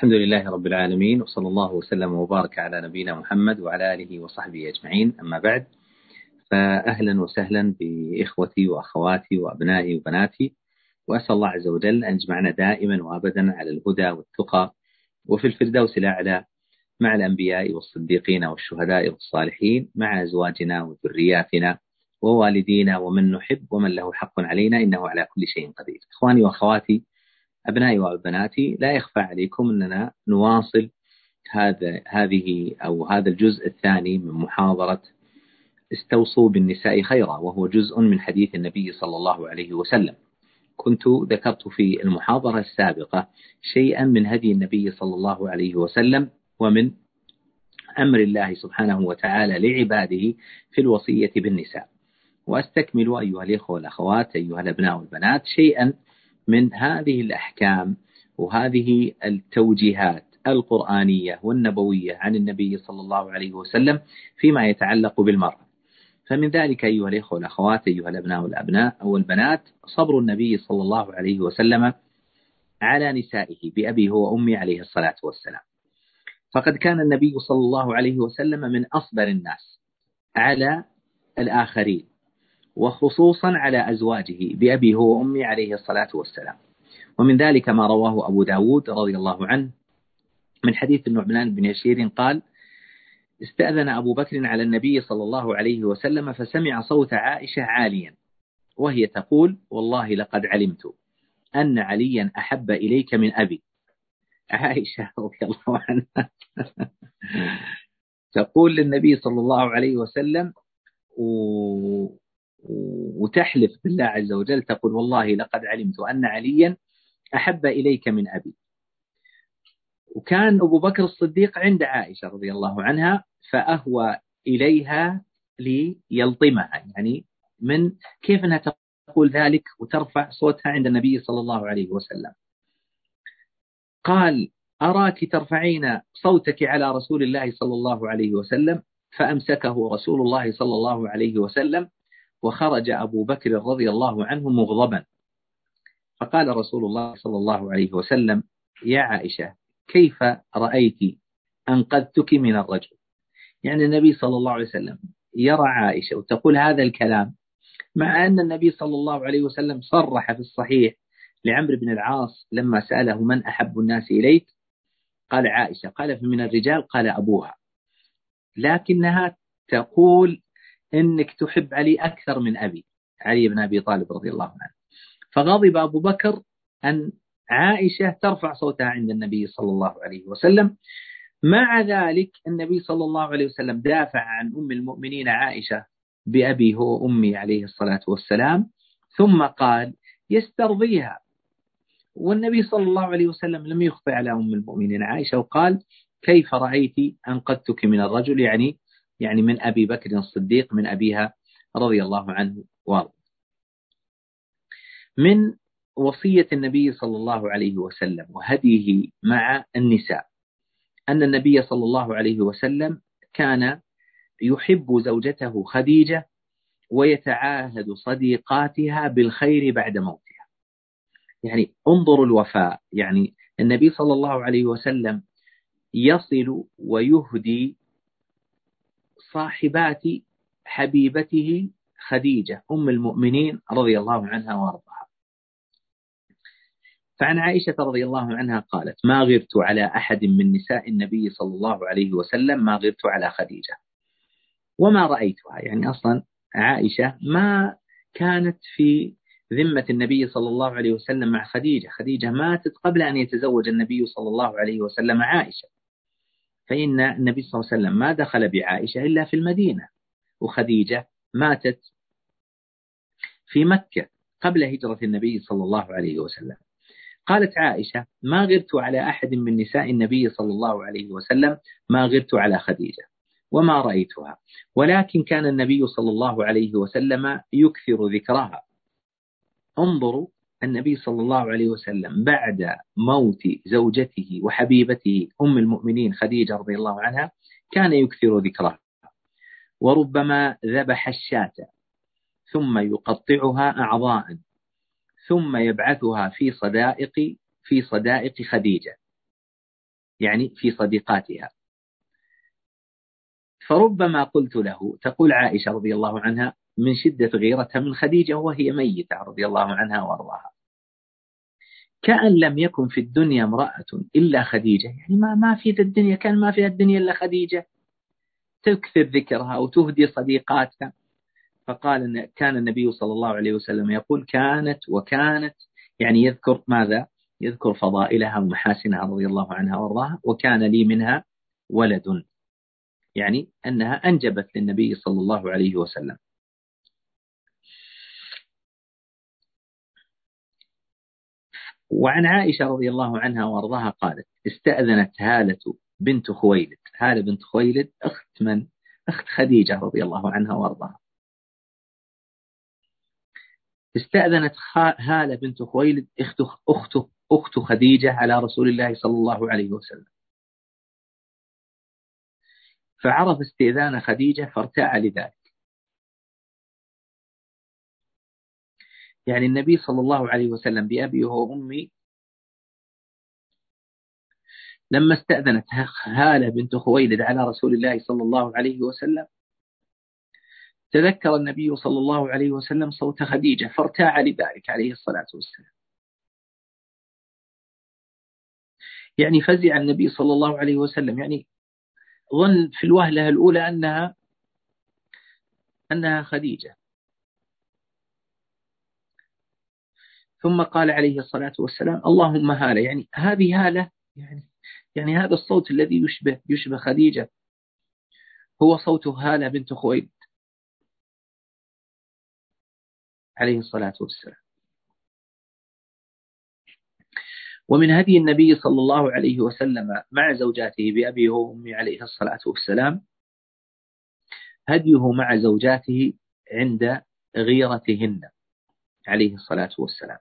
الحمد لله رب العالمين وصلى الله وسلم وبارك على نبينا محمد وعلى آله وصحبه أجمعين. أما بعد فأهلا وسهلا بإخوتي وأخواتي وأبنائي وبناتي وأسأل الله عز وجل أن يجمعنا دائما وأبدا على الهدى والتقى وفي الفردوس الأعلى مع الأنبياء والصديقين والشهداء والصالحين مع أزواجنا وذرياتنا ووالدينا ومن نحب ومن له حق علينا إنه على كل شيء قدير. إخواني وأخواتي أبنائي وبناتي لا يخفى عليكم أننا نواصل هذا هذه أو هذا الجزء الثاني من محاضرة استوصوا بالنساء خيرا وهو جزء من حديث النبي صلى الله عليه وسلم. كنت ذكرت في المحاضرة السابقة شيئا من هدي النبي صلى الله عليه وسلم ومن أمر الله سبحانه وتعالى لعباده في الوصية بالنساء. وأستكمل أيها الإخوة والأخوات أيها الأبناء والبنات شيئا من هذه الأحكام وهذه التوجيهات القرآنية والنبوية عن النبي صلى الله عليه وسلم فيما يتعلق بالمرأة. فمن ذلك أيها الإخوة والأخوات أيها الأبناء والأبناء أو البنات صبر النبي صلى الله عليه وسلم على نسائه بأبي هو أمي عليه الصلاة والسلام. فقد كان النبي صلى الله عليه وسلم من أصبر الناس على الآخرين. وخصوصا على أزواجه بأبي هو وأمي عليه الصلاة والسلام. ومن ذلك ما رواه أبو داود رضي الله عنه من حديث النعمان بن يشير قال استأذن أبو بكر على النبي صلى الله عليه وسلم فسمع صوت عائشة عاليا وهي تقول والله لقد علمت أن عليا أحب إليك من أبي. عائشة رضي الله عنها تقول للنبي صلى الله عليه وسلم وتحلف بالله عز وجل تقول والله لقد علمت أن عليا أحب إليك من أبي. وكان أبو بكر الصديق عند عائشة رضي الله عنها فأهوى إليها ليلطمها يعني من كيف أنها تقول ذلك وترفع صوتها عند النبي صلى الله عليه وسلم. قال أراك ترفعين صوتك على رسول الله صلى الله عليه وسلم؟ فأمسكه رسول الله صلى الله عليه وسلم وخرج أبو بكر رضي الله عنه مغضبا. فقال رسول الله صلى الله عليه وسلم يا عائشة كيف رأيت أنقذتك من الرجل؟ يعني النبي صلى الله عليه وسلم يرى عائشة وتقول هذا الكلام مع أن النبي صلى الله عليه وسلم صرح في الصحيح لعمرو بن العاص لما سأله من أحب الناس إليك؟ قال عائشة قال فمن الرجال؟ قال أبوها. لكنها تقول إنك تحب علي أكثر من أبي علي بن أبي طالب رضي الله عنه. فغضب أبو بكر أن عائشة ترفع صوتها عند النبي صلى الله عليه وسلم. مع ذلك النبي صلى الله عليه وسلم دافع عن أم المؤمنين عائشة بأبي هو أمي عليه الصلاة والسلام ثم قال يسترضيها. والنبي صلى الله عليه وسلم لم يخفى على أم المؤمنين عائشة وقال كيف رأيت أنقذتك من الرجل؟ يعني يعني من أبي بكر الصديق من أبيها رضي الله عنه وارضاه. من وصية النبي صلى الله عليه وسلم وهديه مع النساء أن النبي صلى الله عليه وسلم كان يحب زوجته خديجة ويتعاهد صديقاتها بالخير بعد موتها. يعني انظروا الوفاء يعني النبي صلى الله عليه وسلم يصل ويهدي صاحبات حبيبته خديجة أم المؤمنين رضي الله عنها وأرضاها. فعن عائشة رضي الله عنها قالت ما غرت على أحد من نساء النبي صلى الله عليه وسلم ما غرت على خديجة. وما رأيتها يعني أصلا عائشة ما كانت في ذمة النبي صلى الله عليه وسلم مع خديجة. خديجة ماتت قبل أن يتزوج النبي صلى الله عليه وسلم عائشة. فإن النبي صلى الله عليه وسلم ما دخل بعائشة إلا في المدينة وخديجة ماتت في مكة قبل هجرة النبي صلى الله عليه وسلم. قالت عائشة ما غرت على أحد من نساء النبي صلى الله عليه وسلم ما غرت على خديجة وما رأيتها ولكن كان النبي صلى الله عليه وسلم يكثر ذكرها. انظروا النبي صلى الله عليه وسلم بعد موت زوجته وحبيبته أم المؤمنين خديجة رضي الله عنها كان يكثر ذكرها. وربما ذبح الشاة ثم يقطعها أعضاء ثم يبعثها في صدائق في صدائق خديجة يعني في صديقاتها. فربما قلت له تقول عائشة رضي الله عنها من شدة غيرتها من خديجة وهي ميتة رضي الله عنها وأرضاها. كأن لم يكن في الدنيا امرأة إلا خديجة يعني ما ما في الدنيا كان ما في الدنيا إلا خديجة. تكثر ذكرها وتهدي صديقاتها. فقال إن كان النبي صلى الله عليه وسلم يقول كانت وكانت يعني يذكر ماذا؟ يذكر فضائلها ومحاسنها رضي الله عنها وأرضاها وكان لي منها ولد. يعني أنها أنجبت للنبي صلى الله عليه وسلم. وعن عائشة رضي الله عنها وأرضاها قالت استأذنت هالة بنت خويلد. هالة بنت خويلد أخت من؟ أخت خديجة رضي الله عنها وأرضاها. استأذنت هالة بنت خويلد أخت أخت أخت خديجة على رسول الله صلى الله عليه وسلم. فعرف استئذان خديجة فارتاع لذلك. يعني النبي صلى الله عليه وسلم بأبي وأمي لما استأذنت هالة بنت خويلد على رسول الله صلى الله عليه وسلم تذكر النبي صلى الله عليه وسلم صوت خديجة فارتاع لذلك عليه الصلاة والسلام. يعني فزع النبي صلى الله عليه وسلم يعني ظن في الوهلة الأولى أنها أنها خديجة. ثم قال عليه الصلاة والسلام اللهم هالة. يعني هذه هالة يعني يعني هذا الصوت الذي يشبه يشبه خديجة. هو صوت هالة بنت خويلد. عليه الصلاة والسلام. ومن هدي النبي صلى الله عليه وسلم مع زوجاته بأبي وأمي عليه الصلاة والسلام هديه مع زوجاته عند غيرتهن عليه الصلاة والسلام.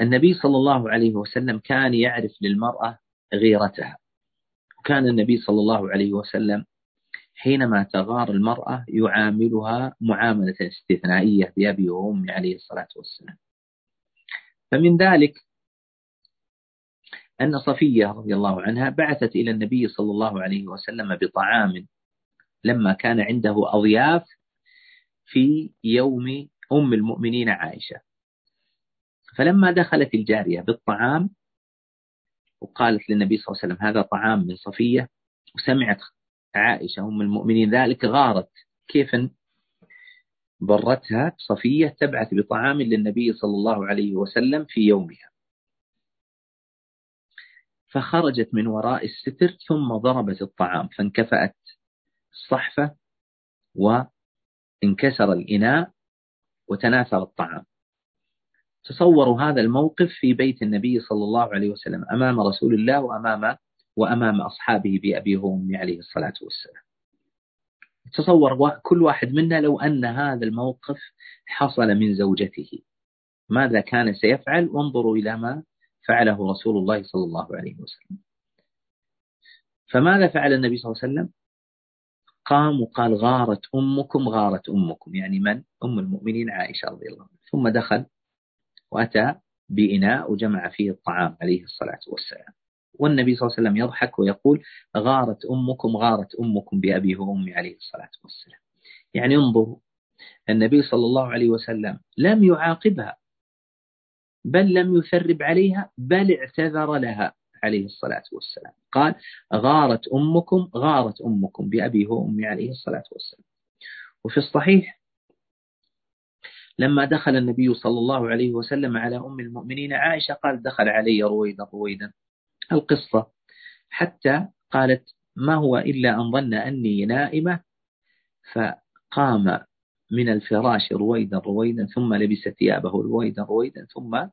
النبي صلى الله عليه وسلم كان يعرف للمرأة غيرتها. كان النبي صلى الله عليه وسلم حينما تغار المرأة يعاملها معاملة استثنائية بأبي وأمي عليه الصلاة والسلام. فمن ذلك أن صفية رضي الله عنها بعثت إلى النبي صلى الله عليه وسلم بطعام لما كان عنده أضياف في يوم أم المؤمنين عائشة. فلما دخلت الجارية بالطعام وقالت للنبي صلى الله عليه وسلم هذا طعام من صفية. وسمعت عائشة أم المؤمنين ذلك غارت. كيف برتها؟ صفية تبعث بطعام للنبي صلى الله عليه وسلم في يومها. فخرجت من وراء الستر ثم ضربت الطعام فانكفأت الصحفة وانكسر الإناء وتناثر الطعام. تصوروا هذا الموقف في بيت النبي صلى الله عليه وسلم أمام رسول الله وأمام وأمام أصحابه بأبيه وأمي عليه الصلاة والسلام. تصور كل واحد منا لو أن هذا الموقف حصل من زوجته. ماذا كان سيفعل؟ وانظروا إلى ما فعله رسول الله صلى الله عليه وسلم. فماذا فعل النبي صلى الله عليه وسلم؟ قام وقال غارت أمكم غارت أمكم. يعني من؟ أم المؤمنين عائشة رضي الله عنها. ثم دخل وأتى بإناء وجمع فيه الطعام عليه الصلاة والسلام. والنبي صلى الله عليه وسلم يضحك ويقول غارت أمكم غارت أمكم بأبي وأمي عليه الصلاة والسلام. يعني انظروا النبي صلى الله عليه وسلم لم يعاقبها بل لم يثرب عليها بل اعتذر لها عليه الصلاة والسلام. قال غارت أمكم غارت أمكم بأبي وأمي عليه الصلاة والسلام. وفي الصحيح لما دخل النبي صلى الله عليه وسلم على أم المؤمنين عائشة قال دخل علي رويدا رويدا القصة حتى قالت ما هو إلا أن ظن أني نائمة. فقام من الفراش رويدا رويدا ثم لبس ثيابه رويدا رويدا ثم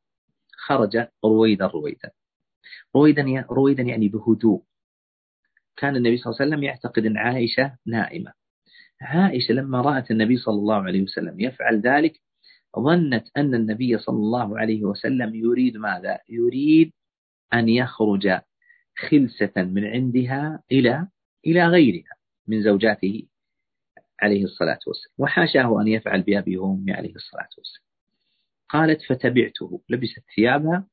خرج رويدا رويدا رويدا رويدا يعني بهدوء. كان النبي صلى الله عليه وسلم يعتقد أن عائشة نائمة. عائشة لما رأت النبي صلى الله عليه وسلم يفعل ذلك ظنت أن النبي صلى الله عليه وسلم يريد ماذا؟ يريد أن يخرج خلسة من عندها إلى إلى غيرها من زوجاته عليه الصلاة والسلام وحاشاه أن يفعل بأبي وأمي عليه الصلاة والسلام قالت فتبعته لبست ثيابها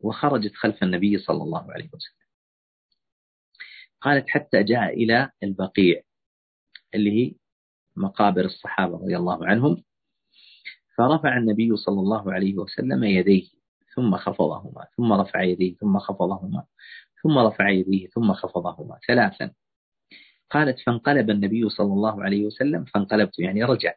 وخرجت خلف النبي صلى الله عليه وسلم قالت حتى جاء إلى البقيع اللي هي مقابر الصحابة رضي الله عنهم فرفع النبي صلى الله عليه وسلم يديه ثم خفضهما ثم رفع يديه ثم خفضهما ثم رفع يديه ثم خفضهما ثلاثا. قالت فانقلب النبي صلى الله عليه وسلم فانقلبت يعني رجع.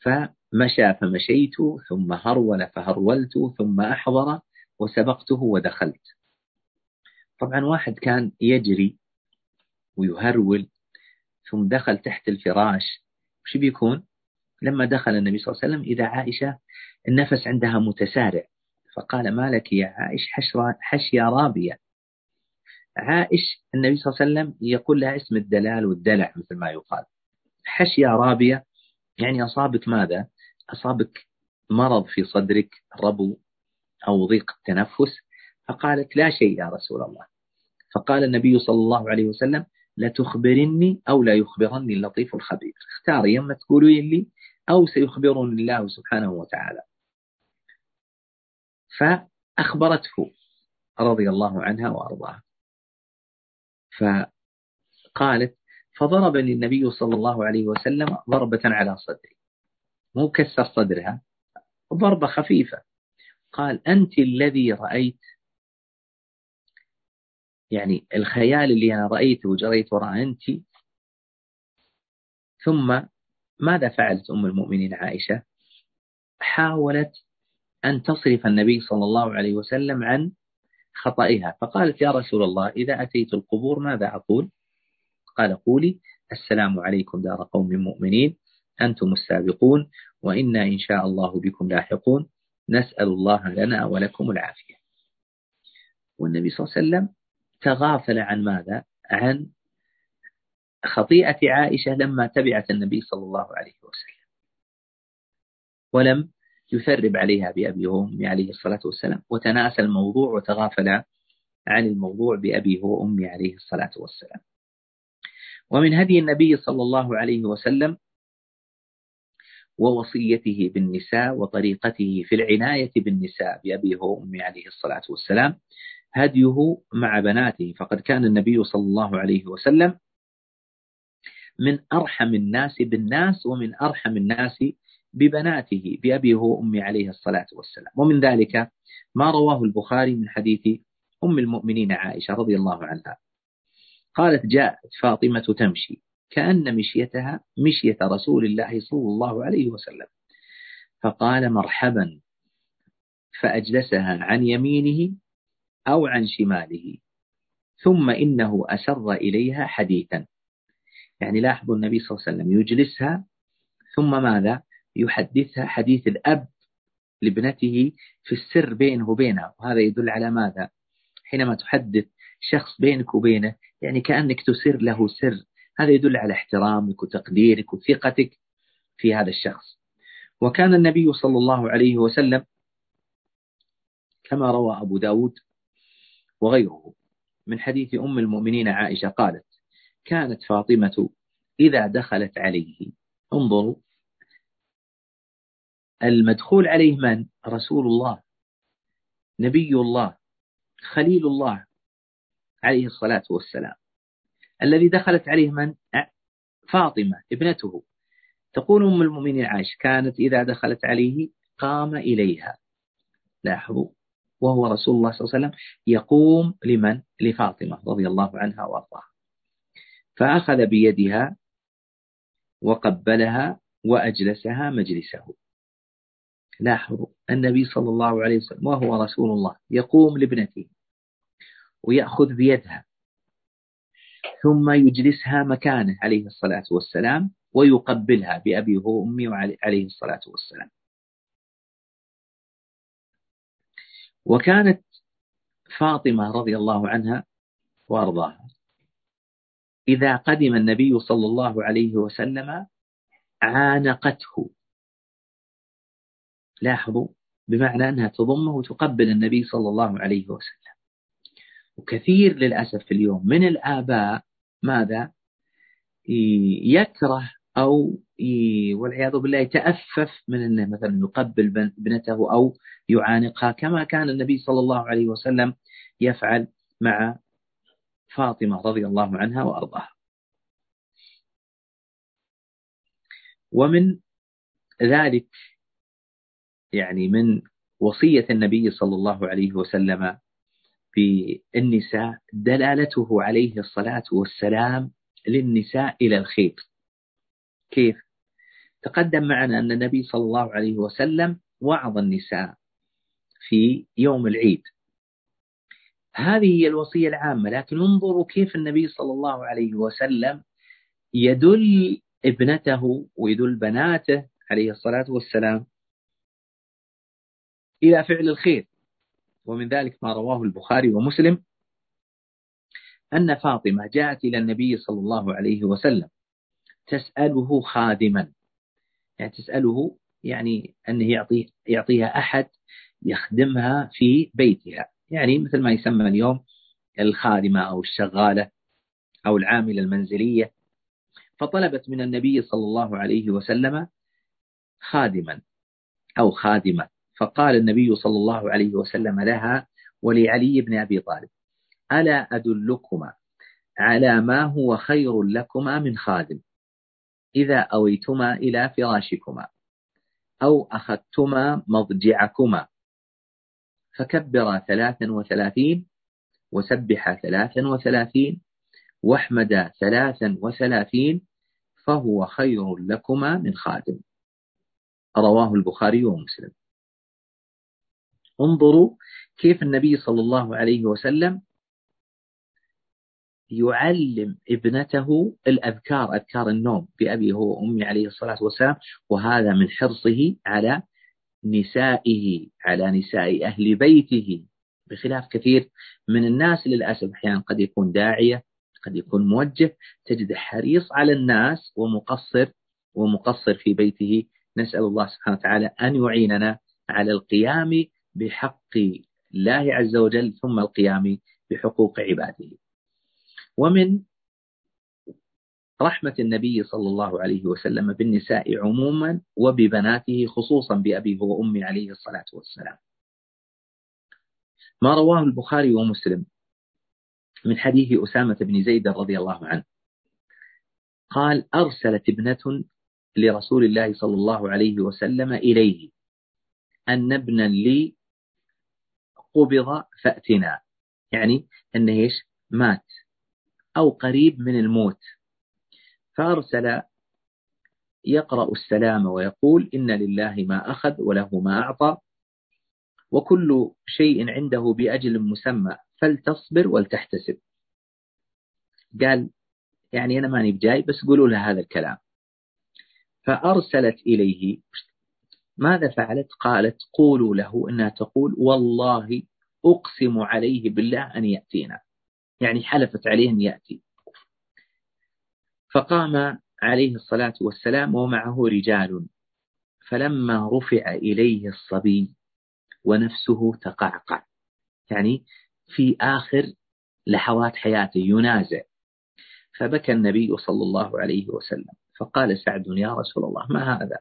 فمشى فمشيت ثم هرول فهرولت ثم أحضر وسبقته ودخلت. طبعا واحد كان يجري ويهرول ثم دخل تحت الفراش. وش بيكون؟ لما دخل النبي صلى الله عليه وسلم إذا عائشة النفس عندها متسارع فقال ما لك يا عائش حشية رابية. عائش النبي صلى الله عليه وسلم يقول لها اسم الدلال والدلع مثل ما يقال. حشية رابية يعني أصابك ماذا؟ أصابك مرض في صدرك ربو أو ضيق التنفس فقالت لا شيء يا رسول الله. فقال النبي صلى الله عليه وسلم لا تخبرني أو لا يخبرني اللطيف الخبير. اختاري يما تقولوا لي أو سيخبرني الله سبحانه وتعالى. فأخبرته رضي الله عنها وأرضاها. فقالت فضربني النبي صلى الله عليه وسلم ضربة على صدري. مو كسر صدرها ضربة خفيفة. قال أنت الذي رأيت؟ يعني الخيال اللي أنا رأيته وجريت وراء أنت. ثم ماذا فعلت أم المؤمنين عائشة؟ حاولت أن تصرف النبي صلى الله عليه وسلم عن خطئها. فقالت يا رسول الله إذا أتيت القبور ماذا أقول؟ قال قولي السلام عليكم دار قوم مؤمنين أنتم السابقون وإنا إن شاء الله بكم لاحقون نسأل الله لنا ولكم العافية. والنبي صلى الله عليه وسلم تغافل عن ماذا؟ عن خطيئة عائشة لما تبعت النبي صلى الله عليه وسلم. ولم يثرب عليها بأبي وأمي عليه الصلاة والسلام. وتناسى الموضوع وتغافل عن الموضوع بأبيه وأمي عليه الصلاة والسلام. ومن هدي النبي صلى الله عليه وسلم ووصيته بالنساء وطريقته في العناية بالنساء بأبيه وأمي عليه الصلاة والسلام هديه مع بناته. فقد كان النبي صلى الله عليه وسلم من أرحم الناس بالناس ومن أرحم الناس ببناته بأبيه وأمي عليه الصلاة والسلام. ومن ذلك ما رواه البخاري من حديث أم المؤمنين عائشة رضي الله عنها. قالت جاءت فاطمة تمشي كأن مشيتها مشية رسول الله صلى الله عليه وسلم. فقال مرحبا. فأجلسها عن يمينه أو عن شماله ثم إنه أسر إليها حديثا. يعني لاحظوا النبي صلى الله عليه وسلم يجلسها ثم ماذا؟ يحدثها حديث الأب لابنته في السر بينه وبينها وهذا يدل على ماذا؟ حينما تحدث شخص بينك وبينه يعني كأنك تسر له سر هذا يدل على احترامك وتقديرك وثقتك في هذا الشخص. وكان النبي صلى الله عليه وسلم كما روى أبو داود وغيره من حديث أم المؤمنين عائشة قالت كانت فاطمة إذا دخلت عليه. انظروا. المدخول عليه من؟ رسول الله. نبي الله. خليل الله. عليه الصلاة والسلام. الذي دخلت عليه من؟ فاطمة ابنته. تقول أم المؤمنين عائشة كانت إذا دخلت عليه قام إليها. لاحظوا. وهو رسول الله صلى الله عليه وسلم يقوم لمن؟ لفاطمة رضي الله عنها وأرضاها. فأخذ بيدها وقبلها وأجلسها مجلسه. لاحظوا النبي صلى الله عليه وسلم وهو رسول الله؟ يقوم لابنته ويأخذ بيدها ثم يجلسها مكانه عليه الصلاة والسلام ويقبلها بأبيه وأمي عليه الصلاة والسلام. وكانت فاطمة رضي الله عنها وأرضاها. إذا قدم النبي صلى الله عليه وسلم عانقته. لاحظوا بمعنى أنها تضمه وتقبل النبي صلى الله عليه وسلم. وكثير للأسف اليوم من الآباء ماذا؟ يكره أو والعياذ بالله يتأفف من أنه مثلا يقبل ابنته أو يعانقها كما كان النبي صلى الله عليه وسلم يفعل مع فاطمة رضي الله عنها وأرضاها. ومن ذلك يعني من وصية النبي صلى الله عليه وسلم بالنساء دلالته عليه الصلاة والسلام للنساء إلى الخير كيف؟ تقدم معنا أن النبي صلى الله عليه وسلم وعظ النساء في يوم العيد. هذه هي الوصية العامة لكن انظروا كيف النبي صلى الله عليه وسلم يدل ابنته ويدل بناته عليه الصلاة والسلام إلى فعل الخير. ومن ذلك ما رواه البخاري ومسلم أن فاطمة جاءت إلى النبي صلى الله عليه وسلم تسأله خادما. يعني تسأله يعني أنه يعطيه يعطيها أحد يخدمها في بيتها. يعني مثل ما يسمى اليوم الخادمة أو الشغالة أو العاملة المنزلية. فطلبت من النبي صلى الله عليه وسلم خادما أو خادمة. فقال النبي صلى الله عليه وسلم لها ولعلي بن أبي طالب ألا أدلكما على ما هو خير لكما من خادم؟ إذا أويتما إلى فراشكما أو أخذتما مضجعكما. فكبرا ثلاثا وثلاثين وسبح ثلاثا وثلاثين واحمد ثلاثا وثلاثين فهو خير لكما من خادم. رواه البخاري ومسلم. انظروا كيف النبي صلى الله عليه وسلم يعلم ابنته الأذكار أذكار النوم بأبي هو وأمي عليه الصلاة والسلام وهذا من حرصه على نسائه على نساء أهل بيته بخلاف كثير من الناس للأسف أحيانا قد يكون داعية قد يكون موجه تجد حريص على الناس ومقصر ومقصر في بيته. نسأل الله سبحانه وتعالى أن يعيننا على القيام بحق الله عز وجل ثم القيام بحقوق عباده. ومن رحمة النبي صلى الله عليه وسلم بالنساء عموما وببناته خصوصا بأبيه وأمي عليه الصلاة والسلام. ما رواه البخاري ومسلم من حديث أسامة بن زيد رضي الله عنه. قال أرسلت ابنة لرسول الله صلى الله عليه وسلم إليه. أن ابنا لي قبض فأتنا. يعني أنه إيش؟ مات. أو قريب من الموت. فأرسل يقرأ السلام ويقول إن لله ما أخذ وله ما أعطى وكل شيء عنده بأجل مسمى فلتصبر ولتحتسب. قال يعني أنا ماني بجاي بس قولوا له هذا الكلام. فأرسلت إليه ماذا فعلت؟ قالت قولوا له إنها تقول والله أقسم عليه بالله أن يأتينا. يعني حلفت عليه أن يأتي. فقام عليه الصلاة والسلام ومعه رجال. فلما رفع إليه الصبي ونفسه تقعقع. يعني في آخر لحظات حياته ينازع. فبكى النبي صلى الله عليه وسلم. فقال سعد يا رسول الله ما هذا؟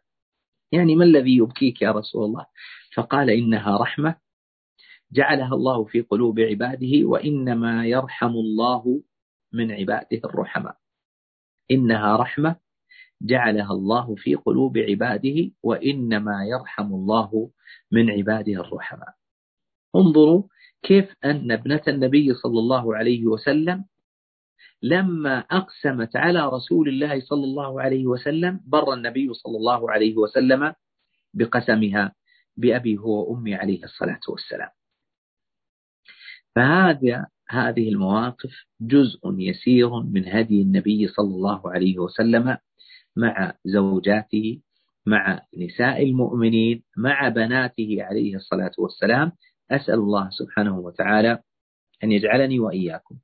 يعني ما الذي يبكيك يا رسول الله؟ فقال إنها رحمة. جعلها الله في قلوب عباده وإنما يرحم الله من عباده الرحماء. إنها رحمة جعلها الله في قلوب عباده وإنما يرحم الله من عباده الرحماء. انظروا كيف أن ابنة النبي صلى الله عليه وسلم لما أقسمت على رسول الله صلى الله عليه وسلم بر النبي صلى الله عليه وسلم بقسمها بأبي هو وأمي عليه الصلاة والسلام. فهذا هذه المواقف جزء يسير من هدي النبي صلى الله عليه وسلم مع زوجاته مع نساء المؤمنين مع بناته عليه الصلاة والسلام. أسأل الله سبحانه وتعالى أن يجعلني وإياكم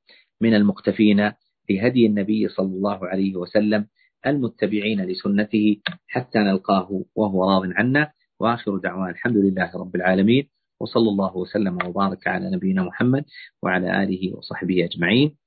من المقتفين بهدي النبي صلى الله عليه وسلم المتبعين لسنته حتى نلقاه وهو راض عنا. وآخر دعوان الحمد لله رب العالمين. وصلى الله وسلم وبارك على نبينا محمد وعلى آله وصحبه أجمعين.